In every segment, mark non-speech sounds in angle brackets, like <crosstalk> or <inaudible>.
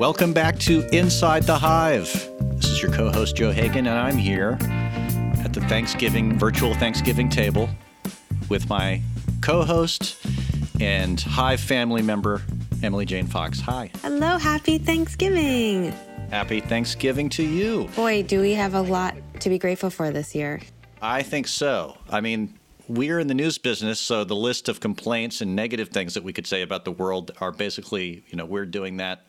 Welcome back to Inside the Hive. This is your co host, Joe Hagan, and I'm here at the Thanksgiving, virtual Thanksgiving table with my co host and Hive family member, Emily Jane Fox. Hi. Hello, happy Thanksgiving. Happy Thanksgiving to you. Boy, do we have a lot to be grateful for this year. I think so. I mean, we're in the news business, so the list of complaints and negative things that we could say about the world are basically, you know, we're doing that.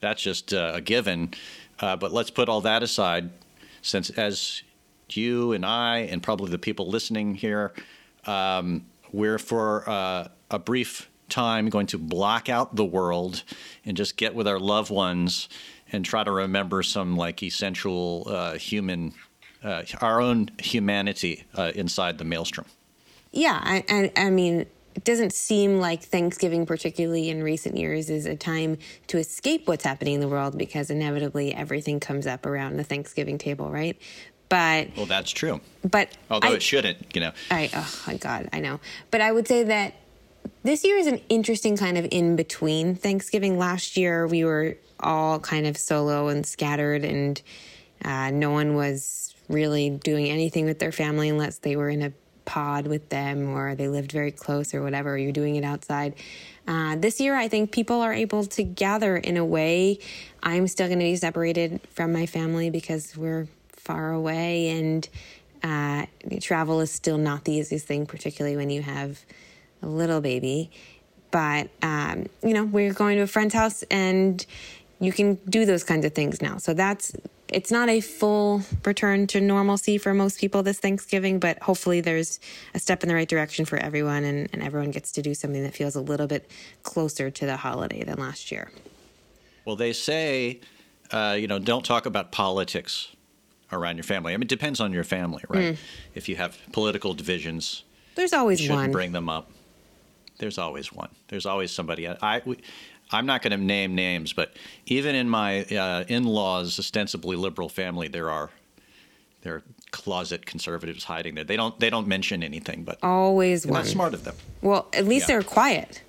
That's just uh, a given. Uh, but let's put all that aside, since as you and I, and probably the people listening here, um, we're for uh, a brief time going to block out the world and just get with our loved ones and try to remember some like essential uh, human, uh, our own humanity uh, inside the maelstrom. Yeah, I, I, I mean, it doesn't seem like Thanksgiving, particularly in recent years, is a time to escape what's happening in the world because inevitably everything comes up around the Thanksgiving table, right? But well, that's true. But although I, it shouldn't, you know. I oh my god, I know. But I would say that this year is an interesting kind of in between Thanksgiving. Last year we were all kind of solo and scattered, and uh, no one was really doing anything with their family unless they were in a pod with them or they lived very close or whatever, or you're doing it outside. Uh, this year, I think people are able to gather in a way. I'm still going to be separated from my family because we're far away, and uh, travel is still not the easiest thing, particularly when you have a little baby. But, um, you know, we're going to a friend's house and you can do those kinds of things now. So that's it's not a full return to normalcy for most people this Thanksgiving, but hopefully there's a step in the right direction for everyone and, and everyone gets to do something that feels a little bit closer to the holiday than last year. Well, they say, uh, you know, don't talk about politics around your family. I mean, it depends on your family, right? Mm. If you have political divisions, there's always you shouldn't one. Bring them up. There's always one. There's always somebody. I, we, I'm not going to name names, but even in my uh, in-laws' ostensibly liberal family, there are there are closet conservatives hiding there. They don't they don't mention anything, but always. That's smart of them. Well, at least yeah. they're quiet.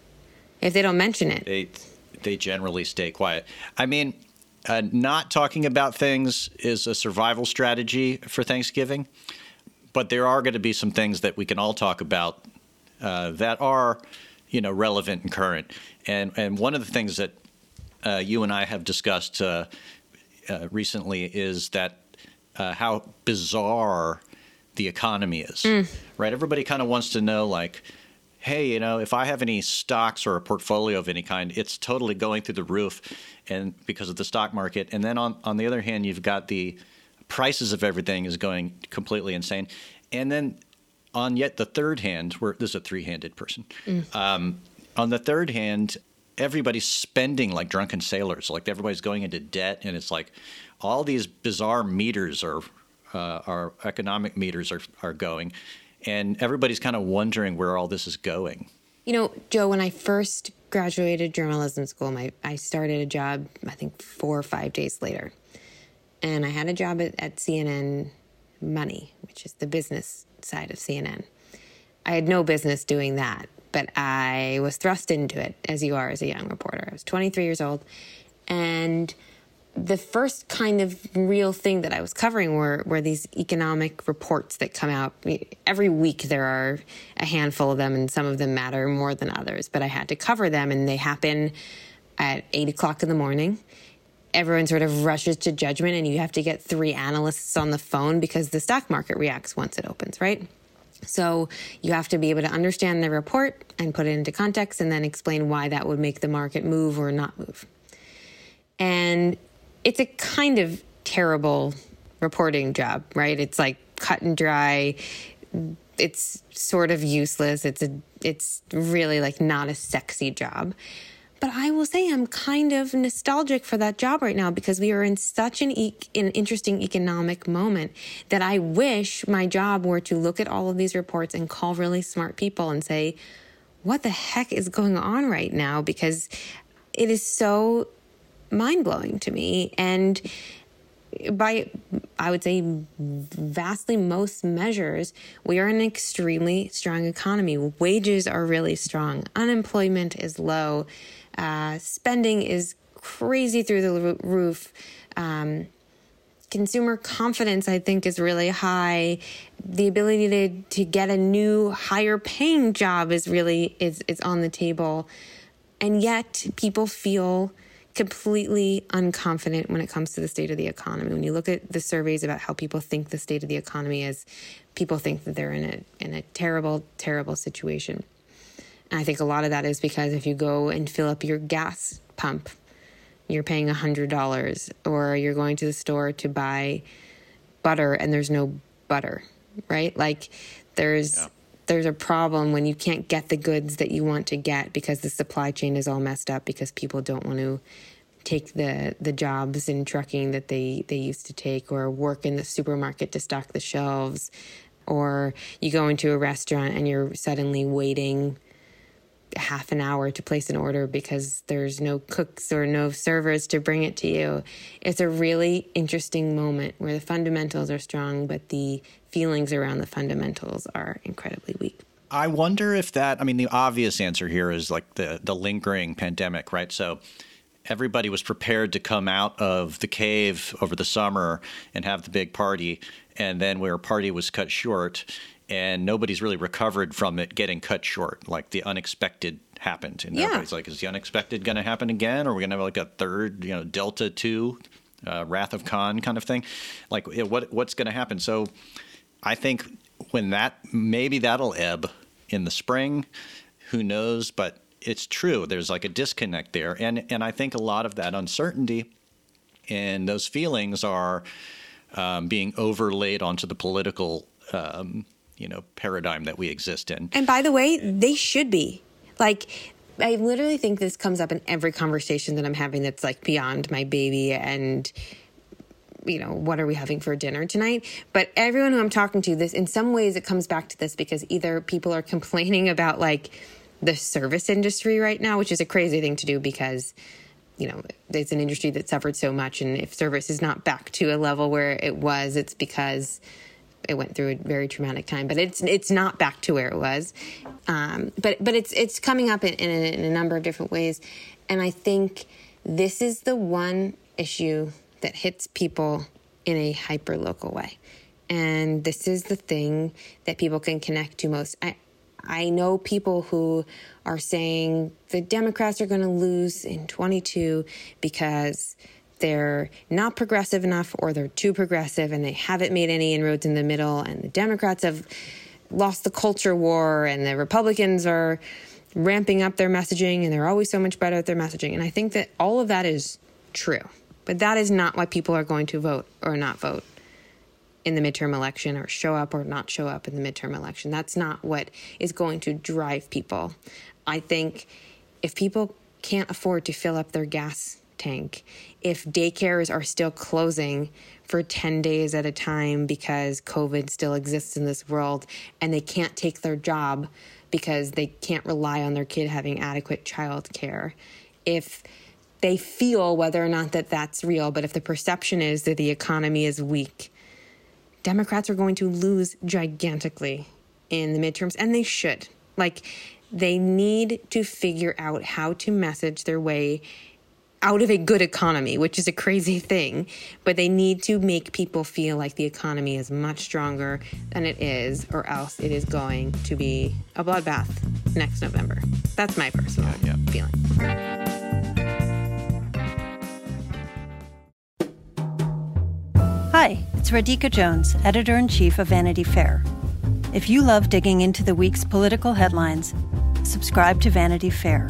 If they don't mention it, they they generally stay quiet. I mean, uh, not talking about things is a survival strategy for Thanksgiving, but there are going to be some things that we can all talk about uh, that are you know relevant and current. And and one of the things that uh, you and I have discussed uh, uh, recently is that uh, how bizarre the economy is. Mm. Right? Everybody kind of wants to know like. Hey, you know, if I have any stocks or a portfolio of any kind, it's totally going through the roof, and because of the stock market. And then on on the other hand, you've got the prices of everything is going completely insane. And then on yet the third hand, where this is a three-handed person. Mm. Um, on the third hand, everybody's spending like drunken sailors. Like everybody's going into debt, and it's like all these bizarre meters are, uh, our economic meters are are going, and everybody's kind of wondering where all this is going. You know, Joe, when I first graduated journalism school, my I started a job I think four or five days later, and I had a job at, at CNN Money, which is the business side of CNN. I had no business doing that, but I was thrust into it, as you are as a young reporter. I was 23 years old, and the first kind of real thing that I was covering were, were these economic reports that come out. Every week there are a handful of them, and some of them matter more than others, but I had to cover them, and they happen at 8 o'clock in the morning everyone sort of rushes to judgment and you have to get three analysts on the phone because the stock market reacts once it opens, right? So you have to be able to understand the report and put it into context and then explain why that would make the market move or not move. And it's a kind of terrible reporting job, right? It's like cut and dry. It's sort of useless. It's a it's really like not a sexy job. But I will say I'm kind of nostalgic for that job right now because we are in such an, e- an interesting economic moment that I wish my job were to look at all of these reports and call really smart people and say, what the heck is going on right now? Because it is so mind blowing to me. And by, I would say, vastly most measures, we are in an extremely strong economy. Wages are really strong, unemployment is low uh, spending is crazy through the roof. Um, consumer confidence i think is really high. The ability to to get a new higher paying job is really is is on the table. And yet people feel completely unconfident when it comes to the state of the economy. When you look at the surveys about how people think the state of the economy is people think that they're in a in a terrible terrible situation and i think a lot of that is because if you go and fill up your gas pump you're paying $100 or you're going to the store to buy butter and there's no butter, right? Like there's yeah. there's a problem when you can't get the goods that you want to get because the supply chain is all messed up because people don't want to take the the jobs in trucking that they they used to take or work in the supermarket to stock the shelves or you go into a restaurant and you're suddenly waiting half an hour to place an order because there's no cooks or no servers to bring it to you. It's a really interesting moment where the fundamentals are strong, but the feelings around the fundamentals are incredibly weak. I wonder if that, I mean, the obvious answer here is like the, the lingering pandemic, right? So everybody was prepared to come out of the cave over the summer and have the big party. And then where party was cut short, and nobody's really recovered from it getting cut short. Like the unexpected happened, and yeah. everybody's like, "Is the unexpected going to happen again? Or are we going to have like a third, you know, Delta two, uh, Wrath of Khan kind of thing? Like, what what's going to happen?" So, I think when that maybe that'll ebb in the spring. Who knows? But it's true. There's like a disconnect there, and and I think a lot of that uncertainty and those feelings are um, being overlaid onto the political. Um, you know paradigm that we exist in. And by the way, they should be like. I literally think this comes up in every conversation that I'm having that's like beyond my baby and you know, what are we having for dinner tonight? But everyone who I'm talking to, this in some ways it comes back to this because either people are <laughs> complaining about like the service industry right now, which is a crazy thing to do because you know, it's an industry that suffered so much and if service is not back to a level where it was, it's because it went through a very traumatic time, but it's it's not back to where it was. Um, but but it's it's coming up in, in, a, in a number of different ways, and I think this is the one issue that hits people in a hyper local way, and this is the thing that people can connect to most. I I know people who are saying the Democrats are going to lose in 22 because they're not progressive enough or they're too progressive and they haven't made any inroads in the middle and the democrats have lost the culture war and the republicans are ramping up their messaging and they're always so much better at their messaging. And i think that all of that is true but that is not why people are going to vote or not vote in the midterm election or show up or not show up in the midterm election. That's not what is going to drive people. I think if people can't afford to fill up their gas tank if daycares are still closing for 10 days at a time because COVID still exists in this world and they can't take their job because they can't rely on their kid having adequate child care. If they feel whether or not that that's real, but if the perception is that the economy is weak, Democrats are going to lose gigantically in the midterms, and they should. Like, they need to figure out how to message their way out of a good economy, which is a crazy thing, but they need to make people feel like the economy is much stronger than it is, or else it is going to be a bloodbath next November. That's my personal yeah, yeah. feeling. Hi, it's Radhika Jones, editor in chief of Vanity Fair. If you love digging into the week's political headlines, subscribe to Vanity Fair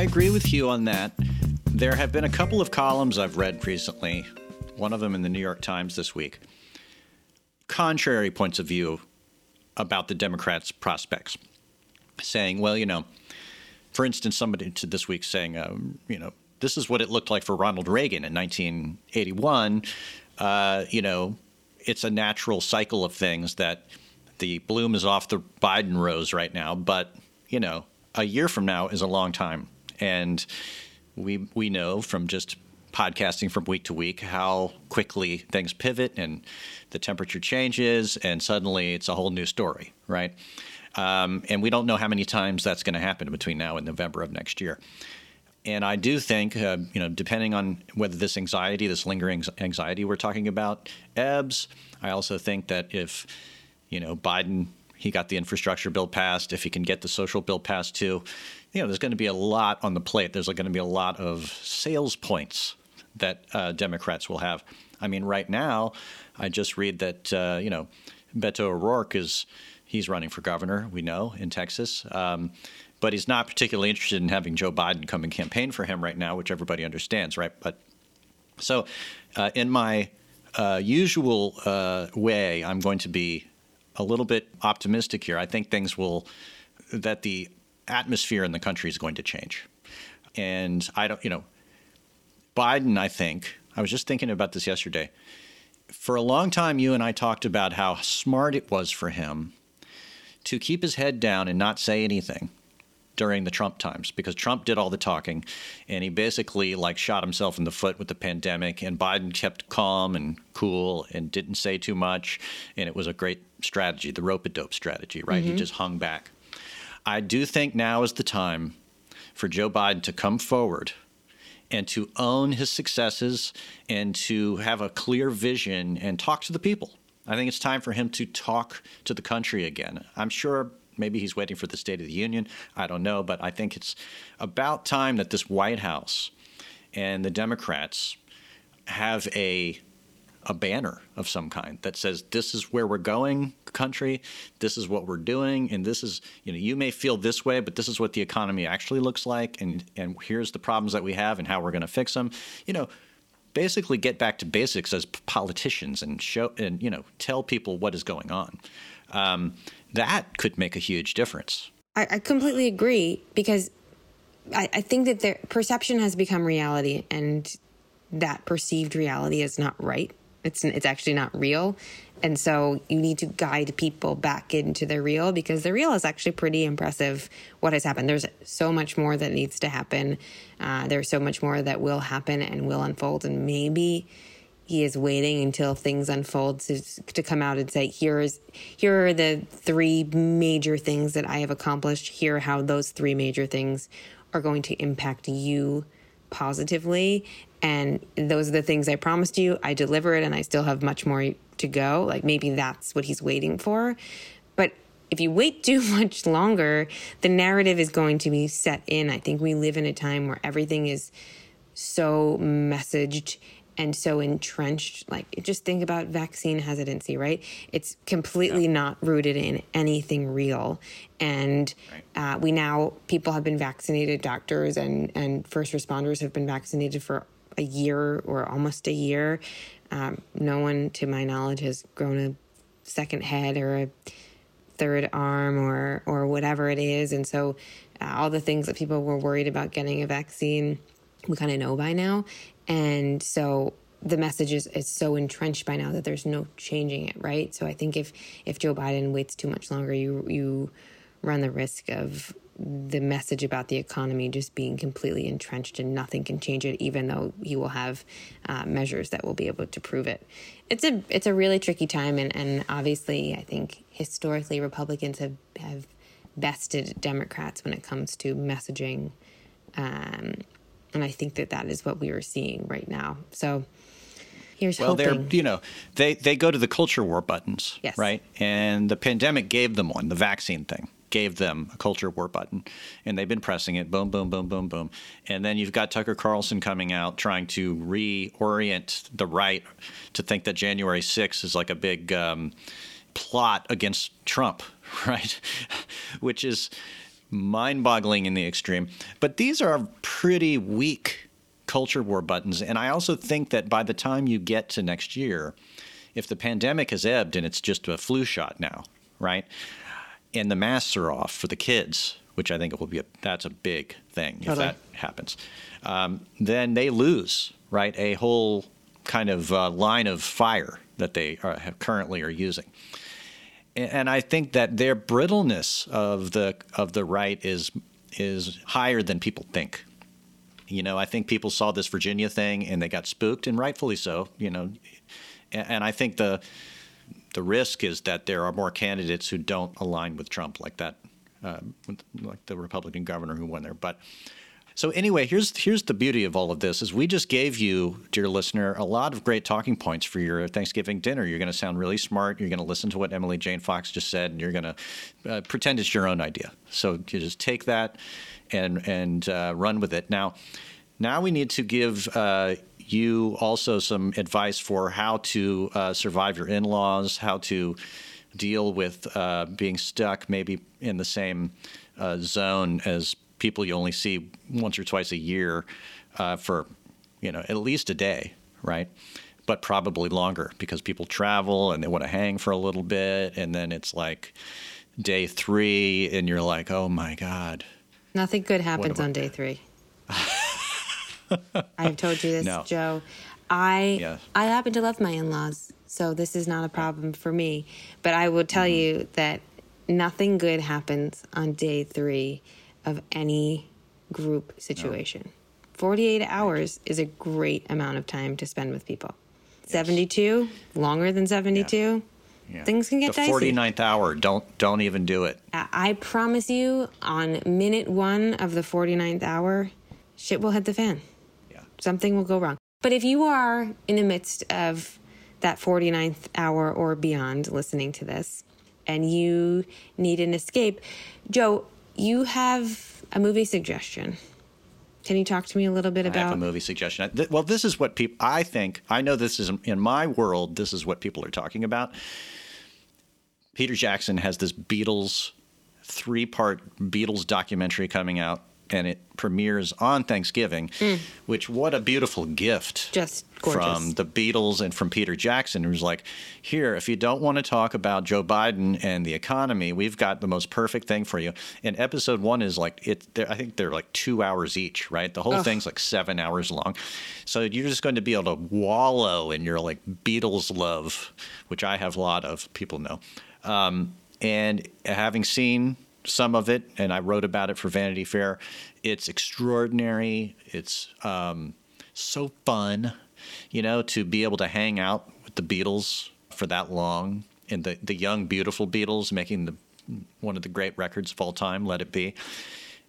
I agree with you on that. There have been a couple of columns I've read recently, one of them in the New York Times this week, contrary points of view about the Democrats' prospects, saying, well, you know, for instance, somebody this week saying, um, you know, this is what it looked like for Ronald Reagan in 1981. Uh, you know, it's a natural cycle of things that the bloom is off the Biden rose right now, but you know, a year from now is a long time, and we we know from just podcasting from week to week how quickly things pivot and the temperature changes, and suddenly it's a whole new story, right? Um, and we don't know how many times that's going to happen between now and November of next year. And I do think, uh, you know, depending on whether this anxiety, this lingering anxiety we're talking about, ebbs, I also think that if, you know, Biden he got the infrastructure bill passed. If he can get the social bill passed too, you know, there's going to be a lot on the plate. There's going to be a lot of sales points that uh, Democrats will have. I mean, right now, I just read that uh, you know, Beto O'Rourke is he's running for governor. We know in Texas. Um, but he's not particularly interested in having Joe Biden come and campaign for him right now, which everybody understands, right? But so, uh, in my uh, usual uh, way, I'm going to be a little bit optimistic here. I think things will, that the atmosphere in the country is going to change. And I don't, you know, Biden, I think, I was just thinking about this yesterday. For a long time, you and I talked about how smart it was for him to keep his head down and not say anything during the Trump times because Trump did all the talking and he basically like shot himself in the foot with the pandemic and Biden kept calm and cool and didn't say too much and it was a great strategy, the rope a dope strategy, right? Mm-hmm. He just hung back. I do think now is the time for Joe Biden to come forward and to own his successes and to have a clear vision and talk to the people. I think it's time for him to talk to the country again. I'm sure Maybe he's waiting for the State of the Union. I don't know. But I think it's about time that this White House and the Democrats have a a banner of some kind that says this is where we're going country. This is what we're doing. And this is you know you may feel this way but this is what the economy actually looks like. And and here's the problems that we have and how we're going to fix them you know basically get back to basics as politicians and show and you know tell people what is going on. Um, that could make a huge difference. I, I completely agree because I, I think that their perception has become reality, and that perceived reality is not right. It's it's actually not real, and so you need to guide people back into the real because the real is actually pretty impressive. What has happened? There's so much more that needs to happen. Uh, there's so much more that will happen and will unfold, and maybe he is waiting until things unfold to, to come out and say here is here are the three major things that I have accomplished here are how those three major things are going to impact you positively and those are the things I promised you I deliver it and I still have much more to go like maybe that's what he's waiting for but if you wait <laughs> too much longer the narrative is going to be set in I think we live in a time where everything is so messaged and so entrenched. Like, just think about vaccine hesitancy, right? It's completely yeah. not rooted in anything real. And right. uh, we now, people have been vaccinated, doctors and, and first responders have been vaccinated for a year or almost a year. Um, no one, to my knowledge, has grown a second head or a third arm or or whatever it is. And so, uh, all the things that people were worried about getting a vaccine, we kind of know by now. And so the message is, is so entrenched by now that there's no changing it, right? So I think if if Joe Biden waits too much longer, you you run the risk of the message about the economy just being completely entrenched and nothing can change it, even though he will have uh, measures that will be able to prove it. It's a it's a really tricky time, and, and obviously, I think historically Republicans have have bested Democrats when it comes to messaging. Um, and I think that that is what we are seeing right now. So here's well, hoping. they're you know they they go to the culture war buttons, yes. right? And the pandemic gave them one. The vaccine thing gave them a culture war button, and they've been pressing it. Boom, boom, boom, boom, boom. And then you've got Tucker Carlson coming out trying to reorient the right to think that January 6th is like a big um, plot against Trump, <laughs> right? Which is mind boggling in the extreme. But these are pretty weak culture war buttons. And I also think that by the time you get to next year, if the pandemic has ebbed and it's just a flu shot now, right? And the masks are off for the kids, which I think will be a, that's a big thing if Totally. that happens. Um, then they lose right a whole kind of uh, line of fire that they are, have currently are using. And- And I think that their brittleness of the of the right is is higher than people think. You know, I think people saw this Virginia thing and they got spooked, and rightfully so. You know, and, and I think the the risk is that there are more candidates who don't align with Trump, like that, uh, like the Republican governor who won there. But so anyway, here's here's the beauty of all of this: is we just gave you, dear listener, a lot of great talking points for your Thanksgiving dinner. You're going to sound really smart. You're going to listen to what Emily Jane Fox just said, and you're going to uh, pretend it's your own idea. So you just take that and and uh, run with it. Now, now we need to give. Uh, you also some advice for how to uh, survive your in-laws, how to deal with uh, being stuck maybe in the same uh, zone as people you only see once or twice a year uh, for you know at least a day, right? But probably longer because people travel and they want to hang for a little bit, and then it's like day three, and you're like, oh my god, Nothing good happens on day three. <laughs> <laughs> I've told you this, No. Joe. I Yeah. I happen to love my in-laws, so this is not a problem for me. But I will tell Mm-hmm. you that nothing good happens on day three of any group situation. Forty-eight hours is a great amount of time to spend with people. Seventy-two, longer than seventy-two. Yeah. Things can get the dicey. 49th hour. Don't don't even do it. I I promise you, on minute one of the 49th hour, shit will hit the fan. Something will go wrong. But if you are in the midst of that 49th hour or beyond listening to this and you need an escape, Joe, you have a movie suggestion. Can you talk to me a little bit I have about a movie suggestion. Well, this is what people. I think. I know this is in my world. This is what people are talking about. Peter Jackson has this Beatles three-part Beatles documentary coming out, and it premieres on Thanksgiving. Which what a beautiful gift! Mm. Just gorgeous. from the Beatles and from Peter Jackson, who's like, here, if you don't want to talk about Joe Biden and the economy, we've got the most perfect thing for you. And episode one is like it. I think they're like two hours each, right? The whole thing's like seven hours long. So you're just going to be able to wallow in your like Beatles love, which I have a lot of. People know. Um, and having seen some of it, and I wrote about it for Vanity Fair, it's extraordinary. It's um, so fun, you know, to be able to hang out with the Beatles for that long and the, the young, beautiful Beatles making the one of the great records of all time, Let It Be.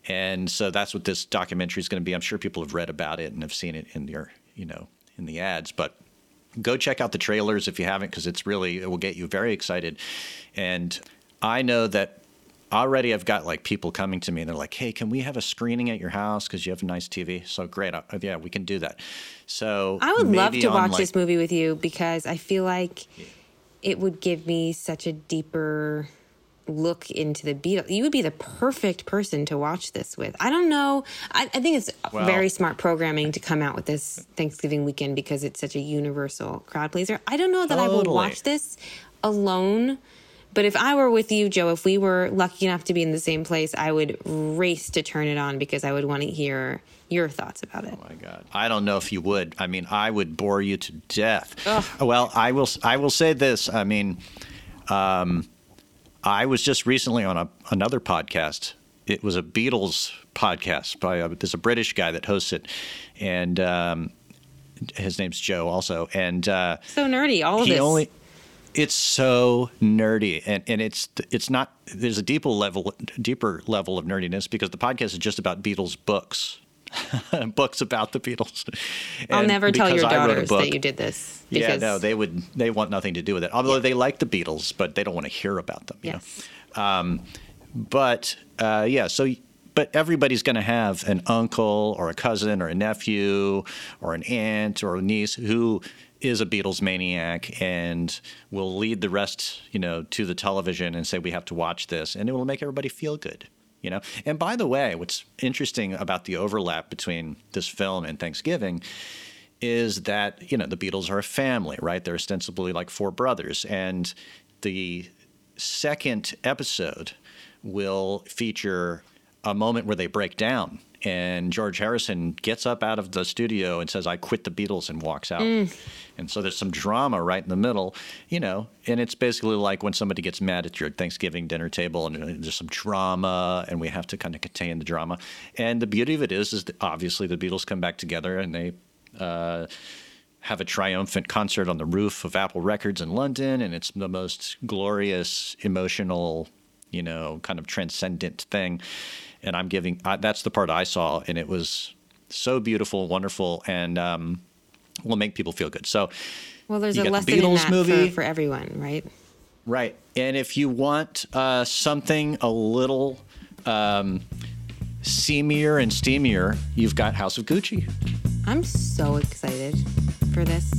And so that's what this documentary is going to be. I'm sure people have read about it and have seen it in their, you know, in the ads, but go check out the trailers if you haven't because it's really it will get you very excited and i know that already i've got like people coming to me and they're like hey can we have a screening at your house because you have a nice tv so great uh, yeah we can do that so I would love to watch like- this movie with you because I feel like it would give me such a deeper look into the Beatles. You would be the perfect person to watch this with. I don't know. I, I think it's Well- very smart programming to come out with this Thanksgiving weekend because it's such a universal crowd pleaser. I don't know that I would watch this alone. But if I were with you, Joe, if we were lucky enough to be in the same place, I would race to turn it on because I would want to hear your thoughts about it. Oh my God! I don't know if you would. I mean, I would bore you to death. Well, I will. I will say this. I mean, um, I was just recently on a, another podcast. It was a Beatles podcast by a, there's a British guy that hosts it, and um, his name's Joe also. And uh, So nerdy, all of he this. only it's so nerdy and, and it's it's not there's a deeper level deeper level of nerdiness because the podcast is just about Beatles books <laughs> books about the Beatles. I'll never tell your I wrote a daughters book- that you did this. yeah, no, they would. They want nothing to do with it. Although they like the Beatles, but they don't want to hear about them. Yes. Um, but uh, yeah, so but everybody's going to have an uncle or a cousin or a nephew or an aunt or a niece who is a Beatles maniac and will lead the rest, you know, to the television and say we have to watch this, and it will make everybody feel good. You know, and by the way, what's interesting about the overlap between this film and Thanksgiving is that you know the Beatles are a family, right? They're ostensibly like four brothers, and the second episode will feature a moment where they break down and George Harrison gets up out of the studio and says, I quit the Beatles and walks out. Mm. And so there's some drama right in the middle, you know, and it's basically like when somebody gets mad at your Thanksgiving dinner table and there's some drama and we have to kind of contain the drama. And the beauty of it is, is obviously the Beatles come back together and they, uh, have a triumphant concert on the roof of Apple Records in London, and it's the most glorious, emotional, you know, kind of transcendent thing and I'm giving. Uh, that's the part I saw, and it was so beautiful, wonderful, and um, will make people feel good. So, well, there's a lesson the in that movie. For, for everyone, right? Right, and if you want uh, something a little um, seamier and steamier, you've got House of Gucci. I'm so excited for this.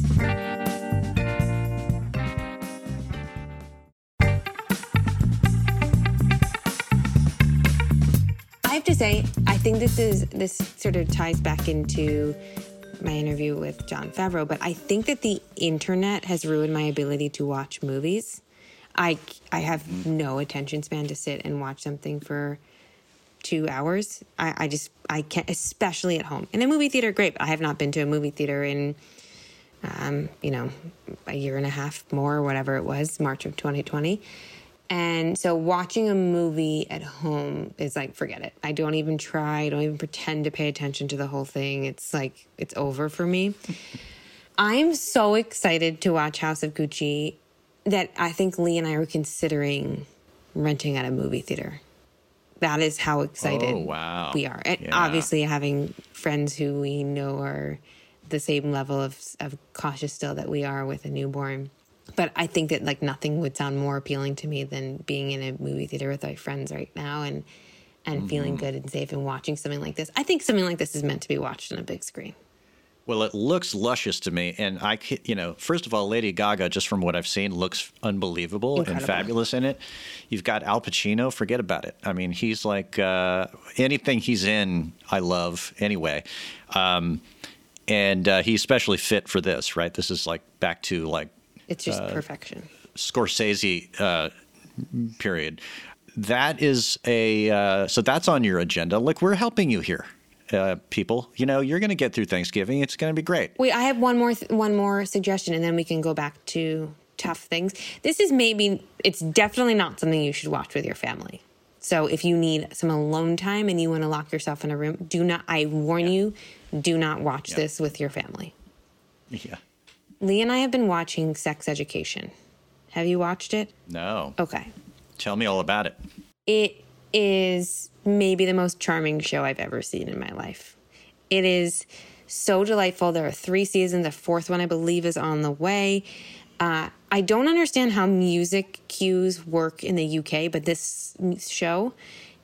Have to say, I think this is this sort of ties back into my interview with Jon Favreau, but I think that the internet has ruined my ability to watch movies. I I have no attention span to sit and watch something for two hours. I, I just I can't, especially at home. In a movie theater, great. I have not been to a movie theater in, um, you know, a year and a half more, or whatever it was, March of 2020. And so watching a movie at home is like, forget it. I don't even try. I don't even pretend to pay attention to the whole thing. It's like, it's over for me. I'm so excited to watch House of Gucci that I think Lee and I are considering renting at a movie theater. That is how excited oh, wow. we are. And yeah. obviously, having friends who we know are the same level of, of cautious still that we are with a newborn but I think that like nothing would sound more appealing to me than being in a movie theater with my friends right now and and mm-hmm. feeling good and safe and watching something like this. I think something like this is meant to be watched on a big screen. Well, it looks luscious to me, and I, you know, first of all, Lady Gaga, just from what I've seen, looks unbelievable Incredible. and fabulous in it. You've got Al Pacino, forget about it. I mean, he's like uh, anything he's in, I love anyway. Um, and uh, he's especially fit for this, right? This is like back to like it's just uh, perfection. Scorsese uh, period. That is a uh, so that's on your agenda. Look, we're helping you here. Uh, people, you know, you're going to get through Thanksgiving. It's going to be great. Wait, I have one more th- one more suggestion, and then we can go back to tough things. This is maybe it's definitely not something you should watch with your family. So if you need some alone time and you want to lock yourself in a room, do not. I warn yeah. you, do not watch yeah. this with your family. Yeah. Lee and I have been watching Sex Education. Have you watched it? No. Okay. Tell me all about it. It is maybe the most charming show I've ever seen in my life. It is so delightful. There are three seasons. The fourth one, I believe, is on the way. Uh, I don't understand how music cues work in the UK, but this show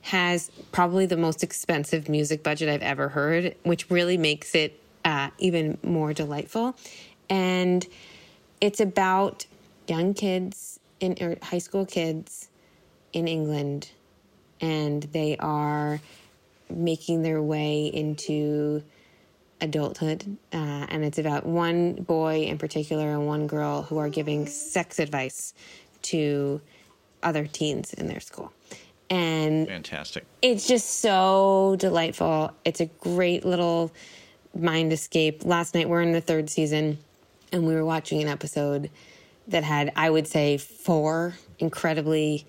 has probably the most expensive music budget I've ever heard, which really makes it uh, even more delightful and it's about young kids in or high school kids in England, and they are making their way into adulthood. Uh, and it's about one boy in particular and one girl who are giving sex advice to other teens in their school. And fantastic. It's just so delightful. It's a great little mind escape. Last night, we're in the third season and we were watching an episode that had, I would say, four incredibly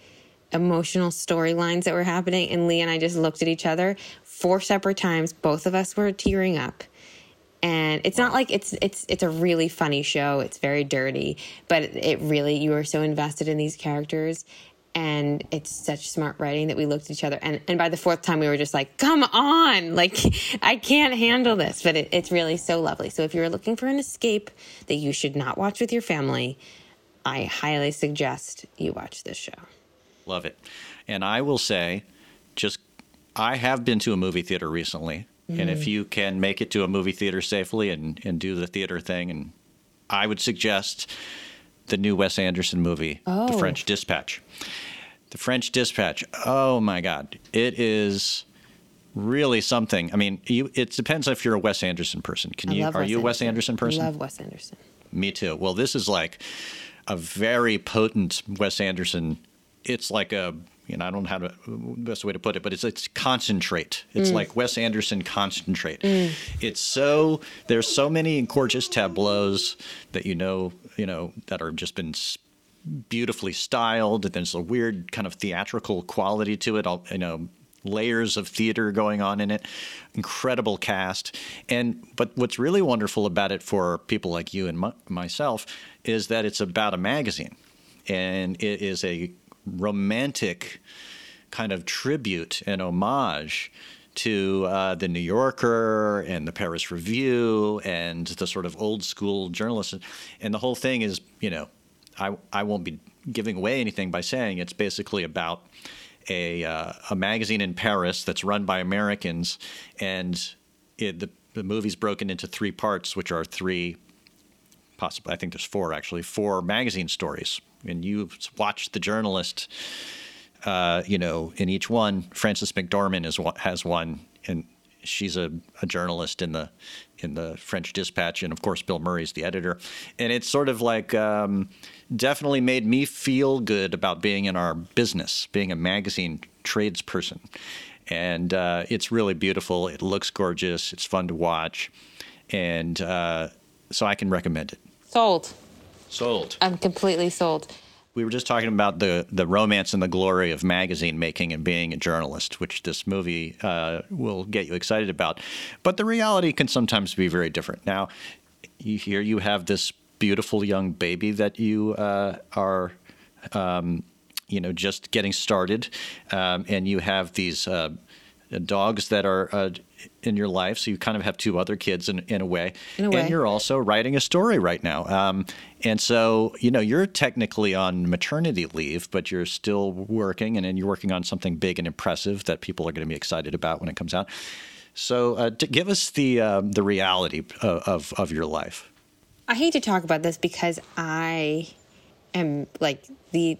emotional storylines that were happening. And Lee and I just looked at each other four separate times. Both of us were tearing up. And it's not like it's it's it's a really funny show. It's very dirty, but it really you are so invested in these characters and it's such smart writing that we looked at each other. And, and by the fourth time we were just like come on like <laughs> i can't handle this. But it, it's really so lovely. So if you're looking for an escape that you should not watch with your family i highly suggest you watch this show. Love it. And i will say just i have been to a movie theater recently. Mm. and if mm. you can make it to a movie theater safely and, and do the theater thing and i would suggest the new Wes Anderson movie, oh. The French Dispatch. The French Dispatch. Oh my God, it is really something. I mean, you, it depends if you're a Wes Anderson person. Can I you? Are Wes you a Wes Anderson person? I love Wes Anderson. Me too. Well, this is like a very potent Wes Anderson it's like a you know I don't know how to best way to put it, but it's it's concentrate. It's mm. like Wes Anderson concentrate. Mm. It's so there's so many gorgeous tableaus that you know you know that are just been beautifully styled. There's a weird kind of theatrical quality to it. All you know layers of theater going on in it incredible cast and but what's really wonderful about it for people like you and my, myself is that it's about a magazine and it is a romantic kind of tribute and homage to uh, the New Yorker and the Paris Review and the sort of old school journalists. And the whole thing is, you know, I, I won't be giving away anything by saying it's basically about a, uh, a magazine in Paris that's run by Americans. And it, the, the movie's broken into three parts, which are three possibly I think there's four actually four magazine stories, and you watch the journalist. Uh, you know, in each one, Frances McDormand is has one, and she's a, a journalist in the in the French Dispatch, and of course Bill Murray's the editor. And it's sort of like um, definitely made me feel good about being in our business, being a magazine tradesperson. And uh, it's really beautiful. It looks gorgeous. It's fun to watch, and uh, so I can recommend it. Sold. Sold. I'm completely sold. We were just talking about the the romance and the glory of magazine making and being a journalist, which this movie uh, will get you excited about. But the reality can sometimes be very different. Now, you, here you have this beautiful young baby that you uh, are. Um, you know, just getting started, um, and you have these uh, dogs that are uh, in your life. So you kind of have two other kids in, in a way. In a way. And you're also writing a story right now. Um, and so, you know, you're technically on maternity leave, but you're still working and then you're working on something big and impressive that people are going to be excited about when it comes out. So uh, to give us the, um, the reality of, of, of your life. I hate to talk about this because I am like the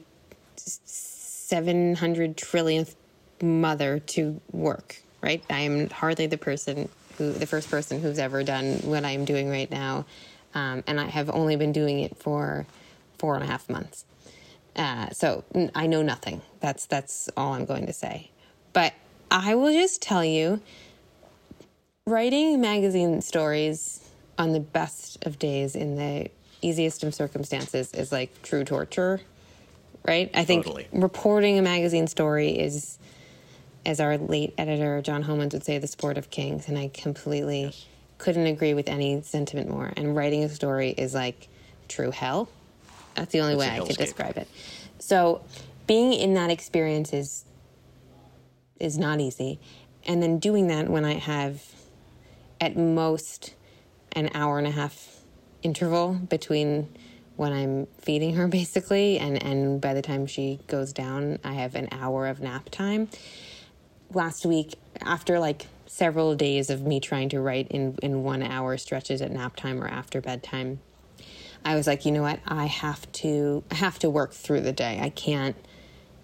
700 trillionth mother to work, right? I am hardly the person who, the first person who's ever done what I am doing right now. Um, and I have only been doing it for four and a half months. Uh, so I know nothing. That's, that's all I'm going to say. But I will just tell you writing magazine stories on the best of days in the easiest of circumstances is like true torture, right? I think Totally. reporting a magazine story is, as our late editor John Homans would say, the sport of kings, and I completely couldn't agree with any sentiment more. And writing a story is like true hell. That's the only It's way I could describe it. So, being in that experience is is not easy, and then doing that when I have at most an hour and a half interval between when I'm feeding her <laughs> basically and and by the time she goes down I have an hour of nap time. Last week after like several days of me trying to write in in 1 hour stretches at nap time or after bedtime I was like, you know what? I have to I have to work through the day. I can't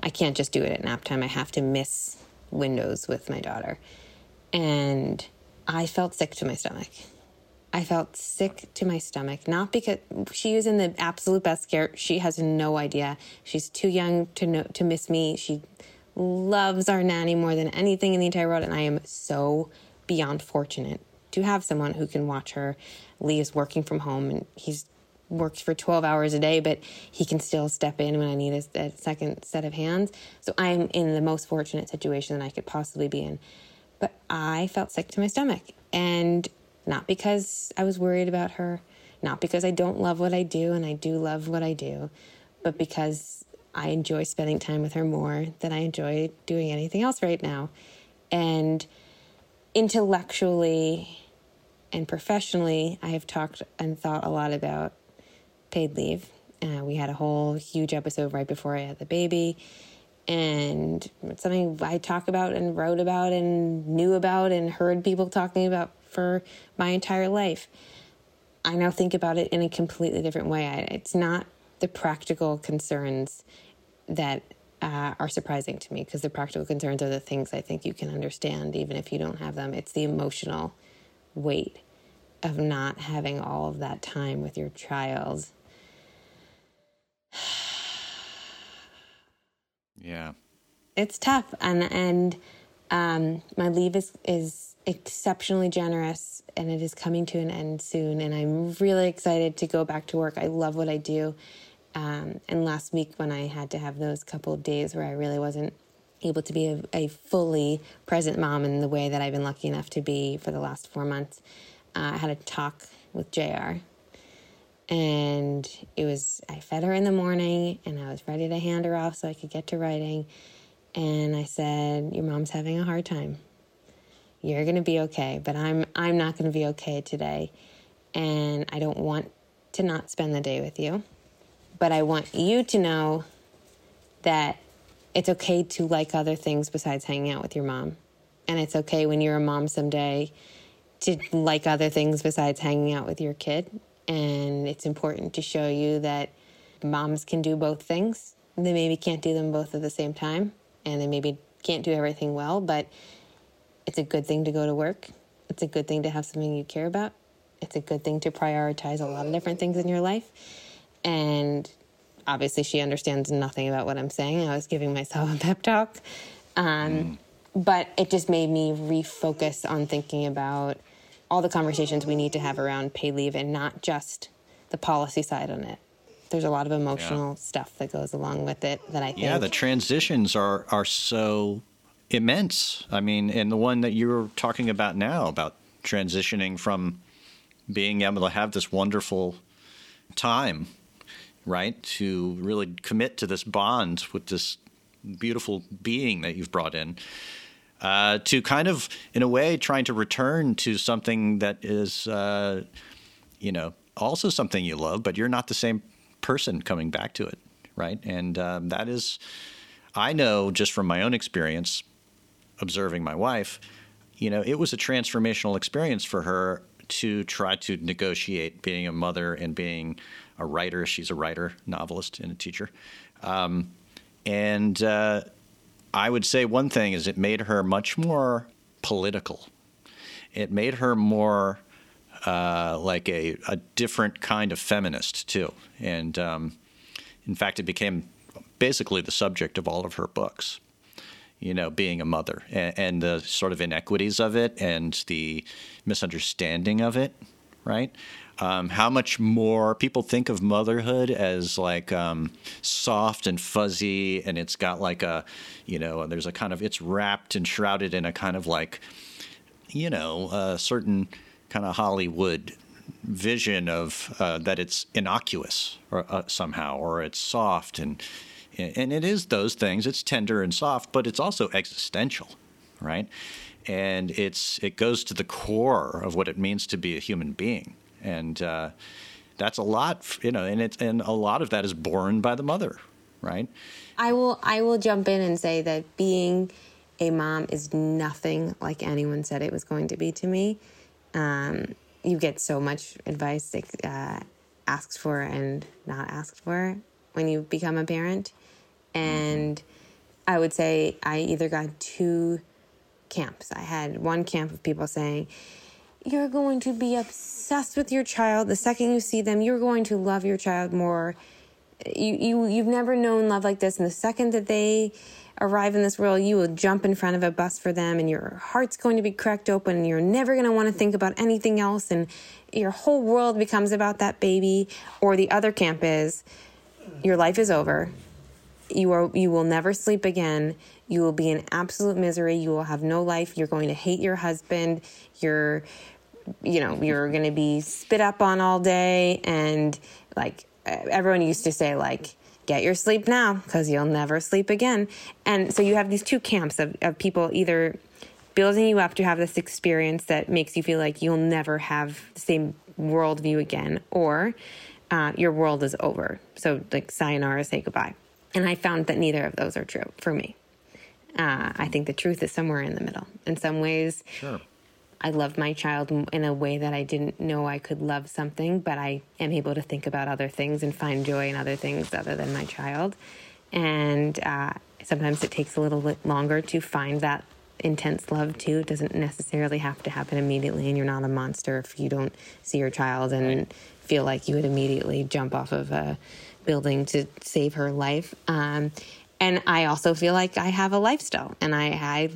I can't just do it at nap time. I have to miss windows with my daughter. And I felt sick to my stomach. I felt sick to my stomach, not because she is in the absolute best care. She has no idea. She's too young to know to miss me. She loves our nanny more than anything in the entire world, and I am so beyond fortunate to have someone who can watch her. Lee is working from home, and he's works for 12 hours a day, but he can still step in when I need a, a second set of hands. So I'm in the most fortunate situation that I could possibly be in. But I felt sick to my stomach. And not because I was worried about her, not because I don't love what I do, and I do love what I do, but because I enjoy spending time with her more than I enjoy doing anything else right now. And intellectually and professionally, I have talked and thought a lot about paid leave. Uh, we had a whole huge episode right before I had the baby. And it's something I talk about and wrote about and knew about and heard people talking about for my entire life. I now think about it in a completely different way. I, it's not the practical concerns that uh, are surprising to me because the practical concerns are the things I think you can understand even if you don't have them. It's the emotional weight of not having all of that time with your child. <sighs> Yeah. It's tough, and and um, my leave is is exceptionally generous, and it is coming to an end soon. And I'm really excited to go back to work. I love what I do. Um, and last week, when I had to have those couple of days where I really wasn't able to be a, a, fully present mom in the way that I've been lucky enough to be for the last four months, uh, I had a talk with JR. And it was, I fed her in the morning and I was ready to hand her off so I could get to writing. And I said, Your mom's having a hard time. You're going to be okay, but I'm, I'm not going to be okay today. And I don't want to not spend the day with you. But I want you to know that it's okay to like other things besides hanging out with your mom. And it's okay when you're a mom someday to like other things besides hanging out with your kid. And it's important to show you that moms can do both things. They maybe can't do them both at the same time, and they maybe can't do everything well, but it's a good thing to go to work. It's a good thing to have something you care about. It's a good thing to prioritize a lot of different things in your life. And obviously, she understands nothing about what I'm saying. I was giving myself <laughs> a pep talk. Um, mm but it just made me refocus on thinking about all the conversations we need to have around pay leave and not just the policy side on it. There's a lot of emotional yeah. stuff that goes along with it that I think. Yeah, the transitions are are so immense. I mean, and the one that you're talking about now about transitioning from being able to have this wonderful time, right, to really commit to this bond with this beautiful being that you've brought in uh, to kind of, in a way, trying to return to something that is, uh, you know, also something you love, but you're not the same person coming back to it, right? And um, that is, I know just from my own experience, observing my wife, you know, it was a transformational experience for her to try to negotiate being a mother and being a writer. She's a writer, novelist, and a teacher. Um, and uh, I would say one thing is it made her much more political. It made her more uh, like a, a different kind of feminist too, and um, in fact, it became basically the subject of all of her books. You know, being a mother and, and the sort of inequities of it and the misunderstanding of it, right? Um, how much more people think of motherhood as like um, soft and fuzzy, and it's got like a, you know, there's a kind of it's wrapped and shrouded in a kind of like, you know, a certain kind of Hollywood vision of uh, that it's innocuous or uh, somehow, or it's soft and and it is those things. It's tender and soft, but it's also existential, right? And it's it goes to the core of what it means to be a human being and uh, that's a lot, you know, and it's and a lot of that is borne by the mother, right? I will I will jump in and say that being a mom is nothing like anyone said it was going to be to me. Um, you get so much advice uh, asked for and not asked for when you become a parent, and I would say I either got two camps. I had one camp of people saying you're going to be obsessed with your child. The second you see them, you're going to love your child more. You, you, you've never known love like this. And the second that they arrive in this world, you will jump in front of a bus for them, and your heart's going to be cracked open, and you're never going to want to think about anything else. And your whole world becomes about that baby. Or the other camp is your life is over. You are you will never sleep again. You will be in absolute misery. You will have no life. You're going to hate your husband. You're you know, you're going to be spit up on all day. And like everyone used to say, like, get your sleep now because you'll never sleep again. And so you have these two camps of, of people either building you up to have this experience that makes you feel like you'll never have the same worldview again, or uh, your world is over. So, like, sayonara, say goodbye. And I found that neither of those are true for me. Uh, I think the truth is somewhere in the middle. In some ways, sure. I love my child in a way that I didn't know I could love something, but I am able to think about other things and find joy in other things other than my child. And uh, sometimes it takes a little bit longer to find that intense love too. It doesn't necessarily have to happen immediately, and you're not a monster if you don't see your child and feel like you would immediately jump off of a building to save her life. Um, and I also feel like I have a lifestyle and I, I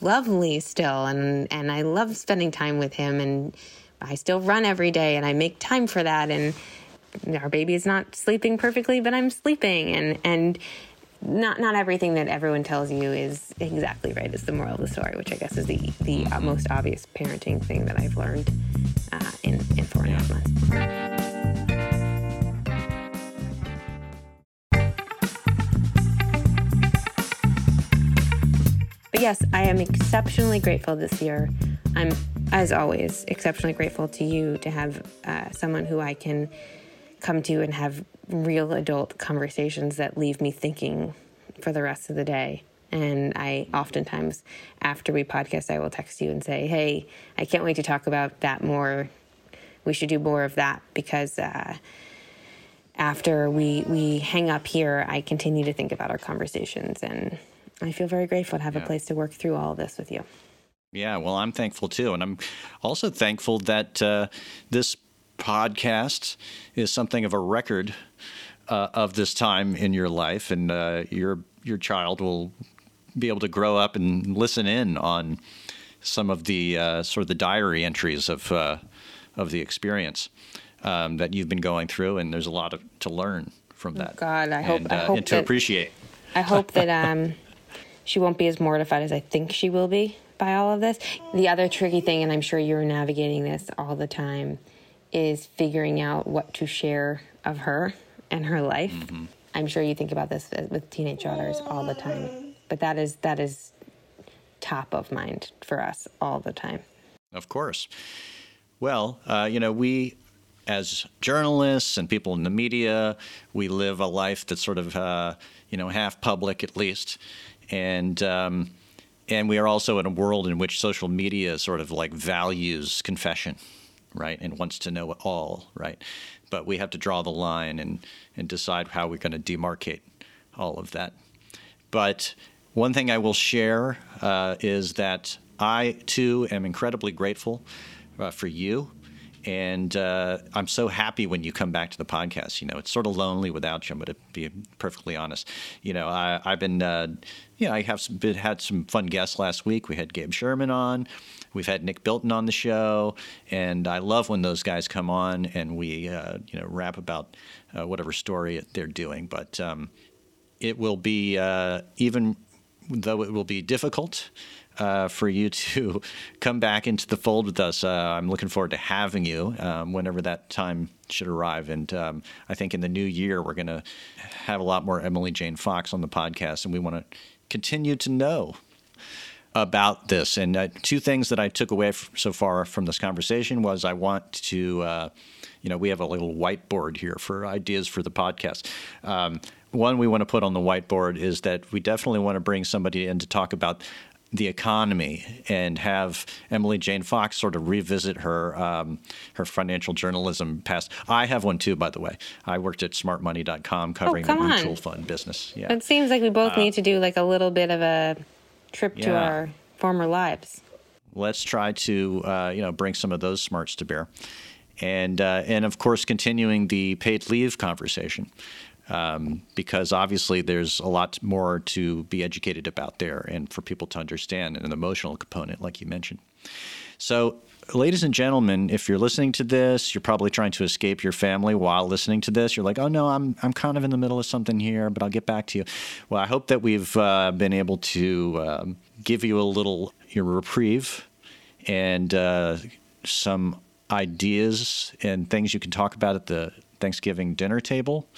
love Lee still and, and I love spending time with him and I still run every day and I make time for that and our baby is not sleeping perfectly, but I'm sleeping and, and not not everything that everyone tells you is exactly right is the moral of the story, which I guess is the the most obvious parenting thing that I've learned uh, in in four and a half months. Yes, I am exceptionally grateful this year. I'm, as always, exceptionally grateful to you to have uh, someone who I can come to and have real adult conversations that leave me thinking for the rest of the day. And I oftentimes, after we podcast, I will text you and say, Hey, I can't wait to talk about that more. We should do more of that because uh, after we, we hang up here, I continue to think about our conversations. And I feel very grateful to have yeah. a place to work through all of this with you. Yeah, well, I'm thankful too. And I'm also thankful that uh, this podcast is something of a record uh, of this time in your life, and uh, your your child will be able to grow up and listen in on some of the uh, sort of the diary entries of uh, of the experience um, that you've been going through, and there's a lot of, to learn from that. Oh God, I hope and, I uh, hope and to that, appreciate. I hope that <laughs> um, she won't be as mortified as I think she will be by all of this. The other tricky thing, and I'm sure you're navigating this all the time, is figuring out what to share of her and her life. Mm-hmm. I'm sure you think about this with teenage daughters all the time, but that is that is top of mind for us all the time. Of course. Well, uh, you know, we as journalists and people in the media, we live a life that's sort of, uh, you know, half public at least, and um, and we are also in a world in which social media sort of like values confession right, and wants to know it all, right? But we have to draw the line and, and decide how we're going to demarcate all of that. But one thing I will share uh, is that I too am incredibly grateful uh, for you. And uh, I'm so happy when you come back to the podcast. You know, it's sort of lonely without you. I'm to be perfectly honest. You know, I, have been, uh, you know, I have some, been, had some fun guests last week. We had Gabe Sherman on. We've had Nick Bilton on the show, and I love when those guys come on and we, uh, you know, rap about uh, whatever story they're doing. But um, it will be uh, even though it will be difficult. Uh, for you <laughs> to come back into the fold with us. Uh, I'm looking forward to having you um, whenever that time should arrive. And um, I think in the new year, we're going to have a lot more Emily Jane Fox on the podcast, and we want to continue to know about this. And uh, two things that I took away f- so far from this conversation was I want to, uh, you know, we have a little whiteboard here for ideas for the podcast. Um, one we want to put on the whiteboard is that we definitely want to bring somebody in to talk about the economy and have Emily Jane Fox sort of revisit her um, her financial journalism past. I have one too, by the way. I worked at smartmoney.com covering oh, the mutual fund business. Yeah. It seems like we both uh, need to do like a little bit of a trip yeah. to our former lives. Let's try to uh, you know bring some of those smarts to bear, and uh, and of course continuing the paid leave conversation. Um, because obviously there's a lot more to be educated about there and for people to understand and an emotional component, like you mentioned. So, ladies and gentlemen, if you're listening to this, you're probably trying to escape your family while listening to this. You're like, oh no, I'm I'm kind of in the middle of something here, but I'll get back to you. Well, I hope that we've uh, been able to um, give you a little your reprieve and uh, some ideas and things you can talk about at the Thanksgiving dinner table,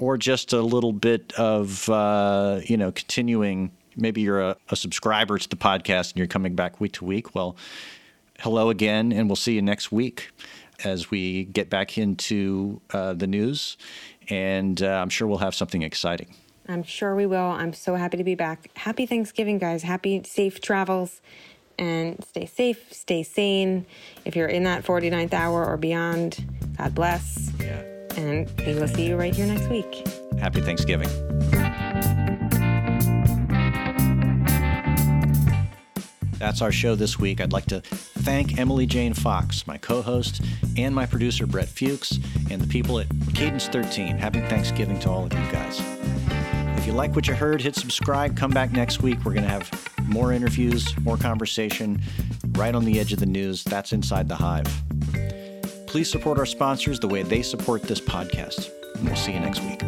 or just a little bit of uh, you know continuing. Maybe you're a, a subscriber to the podcast and you're coming back week to week. Well, hello again, and we'll see you next week as we get back into uh, the news, and uh, I'm sure we'll have something exciting. I'm sure we will. I'm so happy to be back. Happy Thanksgiving, guys. Happy, safe travels. And stay safe, stay sane. If you're in that 49th hour or beyond, God bless. Yeah and we will see you right here next week. Happy Thanksgiving. That's our show this week. I'd like to thank Emily Jane Fox, my co host, and my producer, Brett Fuchs, and the people at Cadence 13. Happy Thanksgiving to all of you guys. If you like what you heard, hit subscribe. Come back next week. We're going to have more interviews, more conversation, right on the edge of the news. That's Inside the Hive. Please support our sponsors the way they support this podcast. We'll see you next week.